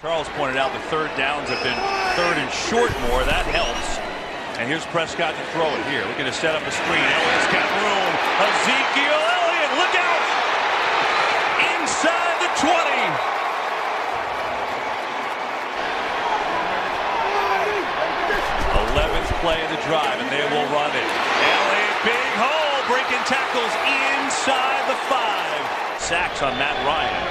Charles pointed out the third downs have been third and short more. That helps. And here's Prescott to throw it here. Looking to set up a screen. Elliott's got room. Ezekiel Elliott, look out! Inside the 20. 11th play of the drive, and they will run it. Elliott, big hole, breaking tackles inside the five. Sacks on Matt Ryan.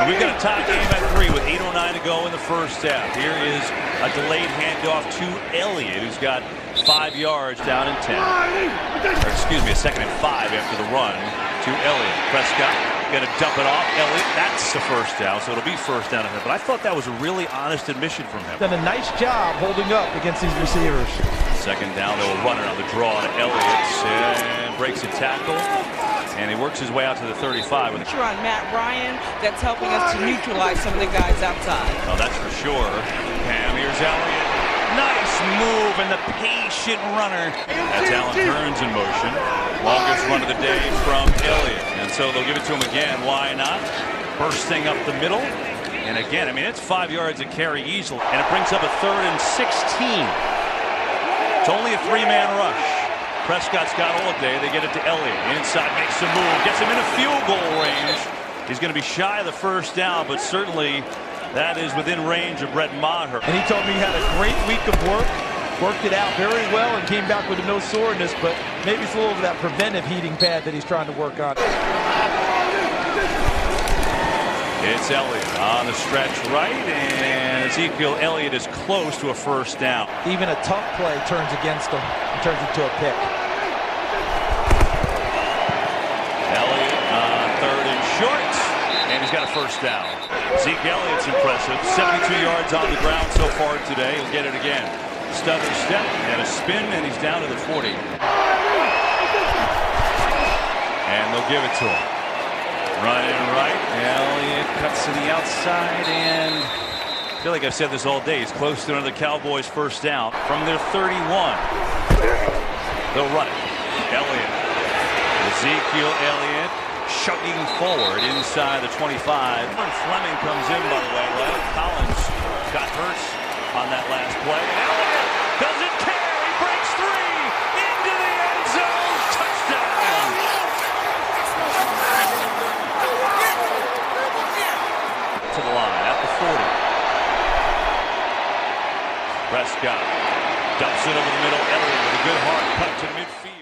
And we've got a tie game at three with 8.09 to go in the first half. Here is a delayed handoff to Elliott, who's got five yards down in 10. Or excuse me, a second and five after the run to Elliott. Prescott Going to dump it off. Elliott, that's the first down, so it'll be first down ahead. But I thought that was a really honest admission from him. Done a nice job holding up against these receivers. Second down, they'll run it on the draw to Elliott and breaks a tackle. And he works his way out to the 35. With on Matt Ryan, that's helping us to neutralize some of the guys outside. Oh, that's for sure. And here's Elliott. Nice move and the patient runner. That's Allen Hurns in motion. Longest run of the day from Elliott. And so they'll give it to him again. Why not? Bursting up the middle. And again, I mean, it's five yards of carry easily. And it brings up a third and 16. It's only a three-man rush. Prescott's got all day. They get it to Elliott. Inside makes a move. Gets him in a field goal range. He's going to be shy of the first down, but certainly that is within range of Brett Maher. And he told me he had a great week of work worked it out very well and came back with no soreness, but maybe it's a little of that preventive heating pad that he's trying to work on. It's Elliott on the stretch right, and Ezekiel Elliott is close to a first down. Even a tough play turns against him and turns into a pick. Elliott on third and short, and he's got a first down. Zeke Elliott's impressive. 72 yards on the ground so far today. He'll get it again. Stutter step and a spin, and he's down to the 40. And they'll give it to him. Running right. Elliott cuts to the outside, and I feel like I've said this all day. He's close to another Cowboys first down from their 31. They'll run it. Elliott. Ezekiel Elliott chugging forward inside the 25. Fleming comes in, by the way. Collins got hurt on that last play. Doesn't care. He breaks three. Into the end zone. Touchdown. To the line at the 40. Prescott dumps it over the middle. Elliott with a good hard cut to midfield.